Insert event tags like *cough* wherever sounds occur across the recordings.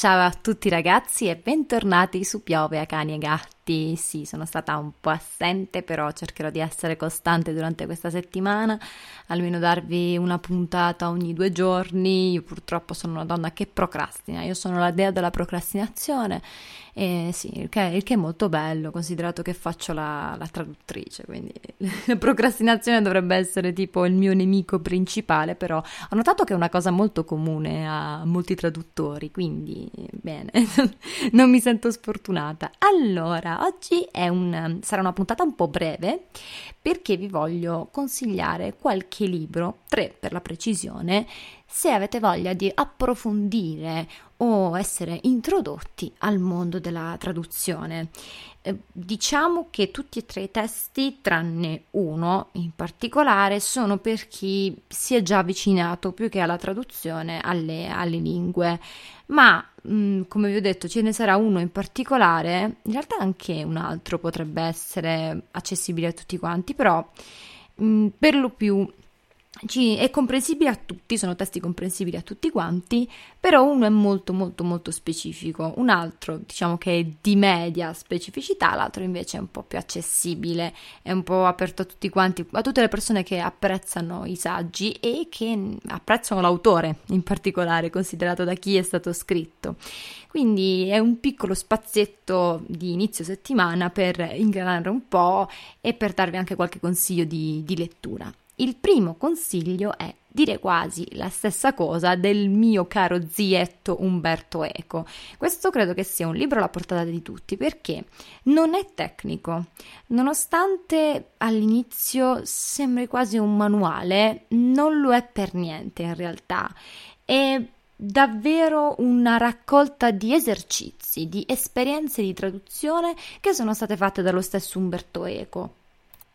Ciao a tutti ragazzi e bentornati su Piove a cani e gatti. Sì, sono stata un po' assente, però cercherò di essere costante durante questa settimana, almeno darvi una puntata ogni due giorni. Io purtroppo sono una donna che procrastina, io sono la dea della procrastinazione e sì, il che, il che è molto bello, considerato che faccio la, la traduttrice, quindi *laughs* la procrastinazione dovrebbe essere tipo il mio nemico principale, però ho notato che è una cosa molto comune a molti traduttori, quindi bene, *laughs* non mi sento sfortunata. Allora, oggi un, sarà una puntata un po' breve perché vi voglio consigliare qualche libro, tre per la precisione, se avete voglia di approfondire o essere introdotti al mondo della traduzione. Eh, diciamo che tutti e tre i testi, tranne uno in particolare, sono per chi si è già avvicinato più che alla traduzione alle, alle lingue, ma mh, mm, come vi ho detto ce ne sarà uno in particolare, in realtà anche un altro potrebbe essere accessibile a tutti quanti, però mh, mm, per lo più ci, è comprensibile a tutti, sono testi comprensibili a tutti quanti, però uno è molto molto molto specifico, un altro diciamo che è di media specificità, l'altro invece è un po' più accessibile, è un po' aperto a tutti quanti, a tutte le persone che apprezzano i saggi e che apprezzano l'autore in particolare, considerato da chi è stato scritto. Quindi è un piccolo spazietto di inizio settimana per ingranare un po' e per darvi anche qualche consiglio di, di lettura. Il primo consiglio è dire quasi la stessa cosa del mio caro zietto Umberto Eco. Questo credo che sia un libro alla portata di tutti perché non è tecnico. Nonostante all'inizio sembri quasi un manuale, non lo è per niente in realtà. È davvero una raccolta di esercizi, di esperienze di traduzione che sono state fatte dallo stesso Umberto Eco.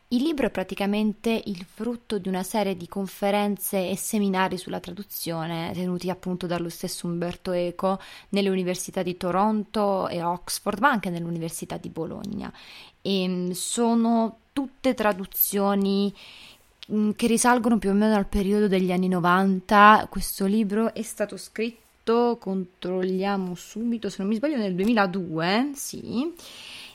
Il libro è praticamente il frutto di una serie di conferenze e seminari sulla traduzione tenuti appunto dallo stesso Umberto Eco nelle università di Toronto e Oxford, ma anche nell'Università di Bologna. E ehm, sono tutte traduzioni mm, che risalgono più o meno al periodo degli anni 90. Questo libro è stato scritto, controlliamo subito, se non mi sbaglio, nel 2002, sì,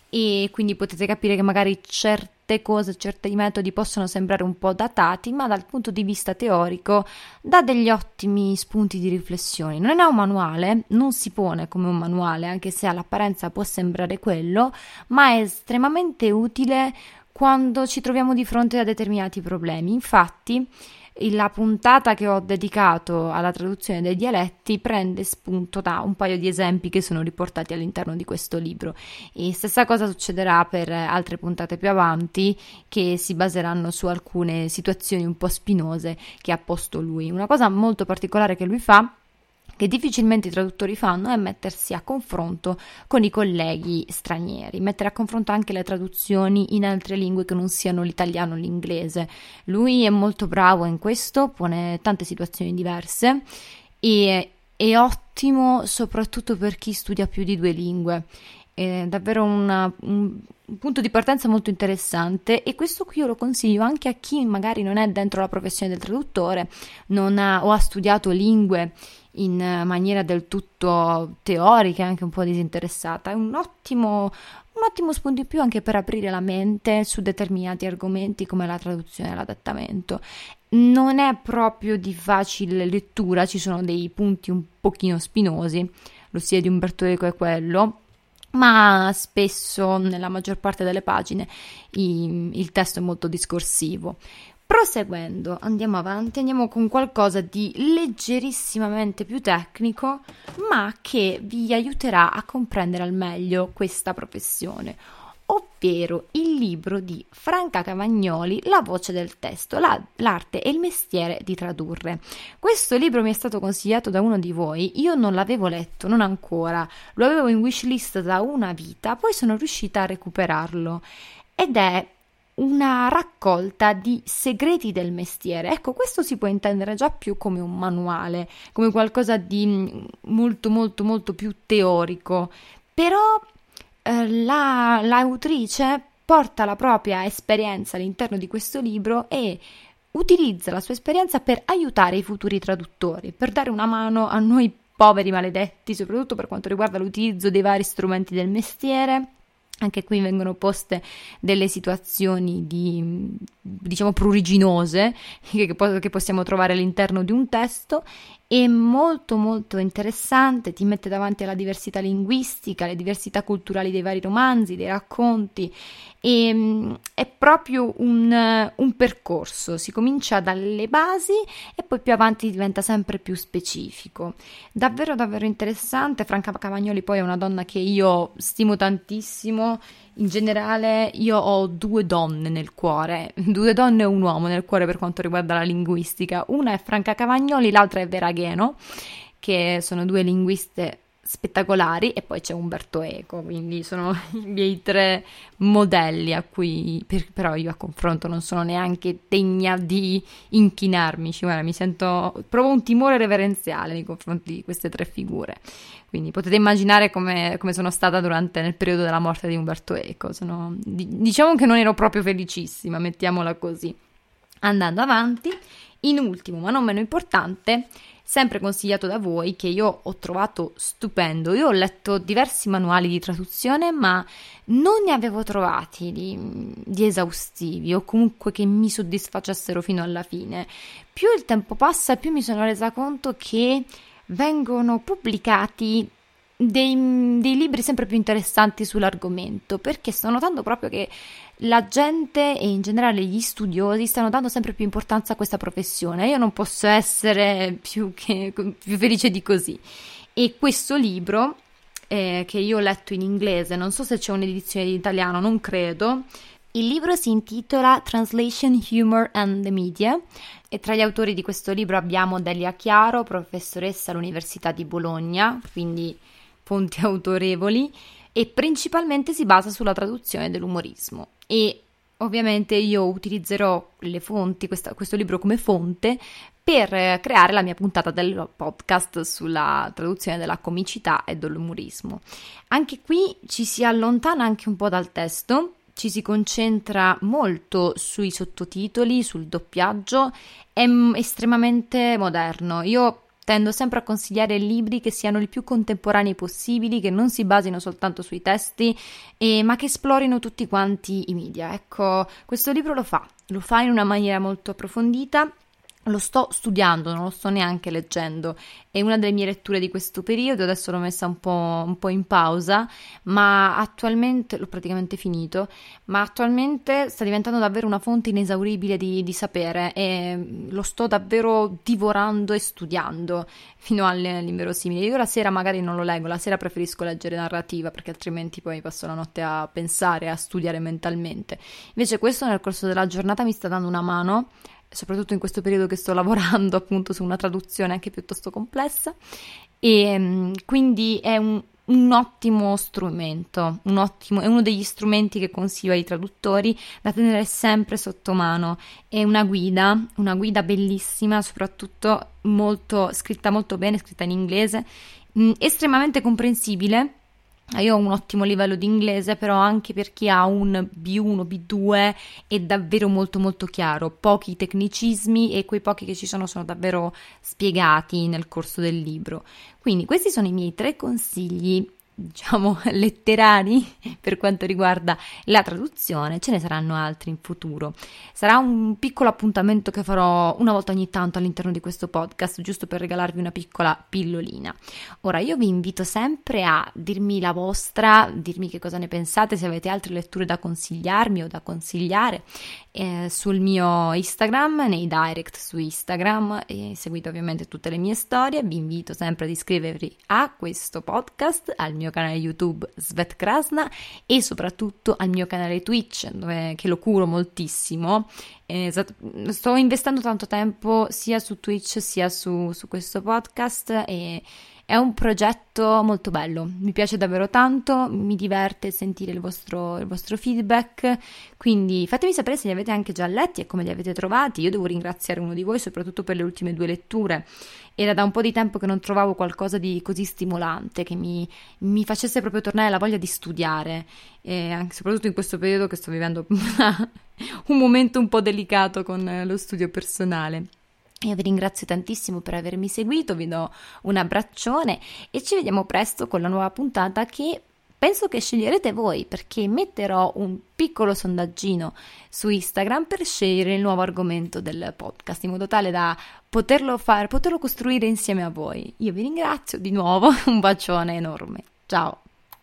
e quindi potete capire che magari certe certe cose, certi metodi possono sembrare un po' datati, ma dal punto di vista teorico dà degli ottimi spunti di riflessione. Non è un manuale, non si pone come un manuale, anche se all'apparenza può sembrare quello, ma è estremamente utile quando ci troviamo di fronte a determinati problemi. Infatti, la puntata che ho dedicato alla traduzione dei dialetti prende spunto da un paio di esempi che sono riportati all'interno di questo libro e stessa cosa succederà per altre puntate più avanti che si baseranno su alcune situazioni un po' spinose che ha posto lui. Una cosa molto particolare che lui fa che difficilmente i traduttori fanno è mettersi a confronto con i colleghi stranieri, mettere a confronto anche le traduzioni in altre lingue che non siano l'italiano o l'inglese. Lui è molto bravo in questo, pone tante situazioni diverse e è ottimo soprattutto per chi studia più di due lingue è davvero una, un punto di partenza molto interessante e questo qui io lo consiglio anche a chi magari non è dentro la professione del traduttore ha, o ha studiato lingue in maniera del tutto teorica e anche un po' disinteressata. È un ottimo, un ottimo spunto in più anche per aprire la mente su determinati argomenti come la traduzione e l'adattamento. Non è proprio di facile lettura, ci sono dei punti un pochino spinosi, lo stile di Umberto Eco è quello, ma spesso nella maggior parte delle pagine i, il testo è molto discorsivo. Proseguendo, andiamo avanti, andiamo con qualcosa di leggerissimamente più tecnico, ma che vi aiuterà a comprendere al meglio questa professione, ovvero il libro di Franca Cavagnoli, La voce del testo, la, l'arte e il mestiere di tradurre. Questo libro mi è stato consigliato da uno di voi, io non l'avevo letto, non ancora, lo avevo in wishlist da una vita, poi sono riuscita a recuperarlo ed è una raccolta di segreti del mestiere. Ecco, questo si può intendere già più come un manuale, come qualcosa di mm, molto molto molto più teorico, però eh, la, l'autrice porta la propria esperienza all'interno di questo libro e utilizza la sua esperienza per aiutare i futuri traduttori, per dare una mano a noi poveri maledetti, soprattutto per quanto riguarda l'utilizzo dei vari strumenti del mestiere anche qui vengono poste delle situazioni di, diciamo pruriginose *laughs* che, che, possiamo trovare all'interno di un testo è molto molto interessante, ti mette davanti alla diversità linguistica, alle diversità culturali dei vari romanzi, dei racconti, e, mm, è proprio un, un percorso, si comincia dalle basi e poi più avanti diventa sempre più specifico. Davvero davvero interessante, Franca Cavagnoli poi è una donna che io stimo tantissimo, in generale io ho due donne nel cuore, *laughs* due donne e un uomo nel cuore per quanto riguarda la linguistica. Una è Franca Cavagnoli, l'altra è Vera Gheno, che sono due linguiste spettacolari e poi c'è Umberto Eco, quindi sono *laughs* i miei tre modelli a cui per, però io a confronto non sono neanche degna di inchinarmi, cioè, mi sento provo un timore reverenziale nei confronti di queste tre figure. Quindi potete immaginare come, come sono stata durante nel periodo della morte di Umberto Eco. Sono, diciamo che non ero proprio felicissima, mettiamola così. Andando avanti, in ultimo, ma non meno importante, sempre consigliato da voi, che io ho trovato stupendo. Io ho letto diversi manuali di traduzione, ma non ne avevo trovati di, di, esaustivi o comunque che mi soddisfacessero fino alla fine. Più il tempo passa, più mi sono resa conto che vengono pubblicati dei, dei, libri sempre più interessanti sull'argomento perché sto notando proprio che la gente e in generale gli studiosi stanno dando sempre più importanza a questa professione. Io non posso essere più, che, più felice di così. E questo libro, eh, che io ho letto in inglese, non so se c'è un'edizione in italiano, non credo. Il libro si intitola Translation, Humor and the Media e tra gli autori di questo libro abbiamo Delia Chiaro, professoressa all'Università di Bologna, quindi fonti *laughs* autorevoli, e principalmente si basa sulla traduzione dell'umorismo. E ovviamente io utilizzerò le fonti, questa, questo libro come fonte, per creare la mia puntata del podcast sulla traduzione della comicità e dell'umorismo. Anche qui ci si allontana anche un po' dal testo ci si concentra molto sui sottotitoli, sul doppiaggio, è estremamente moderno. Io tendo sempre a consigliare libri che siano il più contemporanei possibili, che non si basino soltanto sui testi, eh, ma che esplorino tutti quanti i media. Ecco, questo libro lo fa, lo fa in una maniera molto approfondita lo sto studiando, non lo sto neanche leggendo. È una delle mie letture di questo periodo, adesso l'ho messa un po', un po', in pausa, ma attualmente l'ho praticamente finito, ma attualmente sta diventando davvero una fonte inesauribile di, di sapere e lo sto davvero divorando e studiando fino all'inverosimile. Io la sera magari non lo leggo, la sera preferisco leggere narrativa perché altrimenti poi passo la notte a pensare, a studiare mentalmente. Invece questo nel corso della giornata mi sta dando una mano soprattutto in questo periodo che sto lavorando *laughs* appunto su una traduzione anche piuttosto complessa e mm, quindi è un, un ottimo strumento, un ottimo, è uno degli strumenti che consiglio ai traduttori da tenere sempre sotto mano. È una guida, una guida bellissima, soprattutto molto, scritta molto bene, scritta in inglese, mm, estremamente comprensibile io ho un ottimo livello di inglese, però anche per chi ha un B1, B2 è davvero molto molto chiaro, pochi tecnicismi e quei pochi che ci sono sono davvero spiegati nel corso del libro. Quindi questi sono i miei tre consigli diciamo, *laughs* letterari per quanto riguarda la traduzione, ce ne saranno altri in futuro. Sarà un piccolo appuntamento che farò una volta ogni tanto all'interno di questo podcast, giusto per regalarvi una piccola pillolina. Ora, io vi invito sempre a dirmi la vostra, dirmi che cosa ne pensate, se avete altre letture da consigliarmi o da consigliare eh, sul mio Instagram, nei direct su Instagram e seguite ovviamente tutte le mie storie. Vi invito sempre ad iscrivervi a questo podcast, al mio canale YouTube Svet Krasna e soprattutto al mio canale Twitch, dove, che lo curo moltissimo. Eh, sto investendo tanto tempo sia su Twitch sia su, su questo podcast e è un progetto molto bello, mi piace davvero tanto, mi diverte sentire il vostro, il vostro, feedback, quindi fatemi sapere se li avete anche già letti e come li avete trovati. Io devo ringraziare uno di voi soprattutto per le ultime due letture. Era da un po' di tempo che non trovavo qualcosa di così stimolante, che mi, mi facesse proprio tornare la voglia di studiare, e soprattutto in questo periodo che sto vivendo *laughs* un momento un po' delicato con lo studio personale. Io vi ringrazio tantissimo per avermi seguito, vi do un abbraccione e ci vediamo presto con la nuova puntata che penso che sceglierete voi perché metterò un piccolo sondaggino su Instagram per scegliere il nuovo argomento del podcast in modo tale da poterlo fare, poterlo costruire insieme a voi. Io vi ringrazio di nuovo, *laughs* un bacione enorme. Ciao!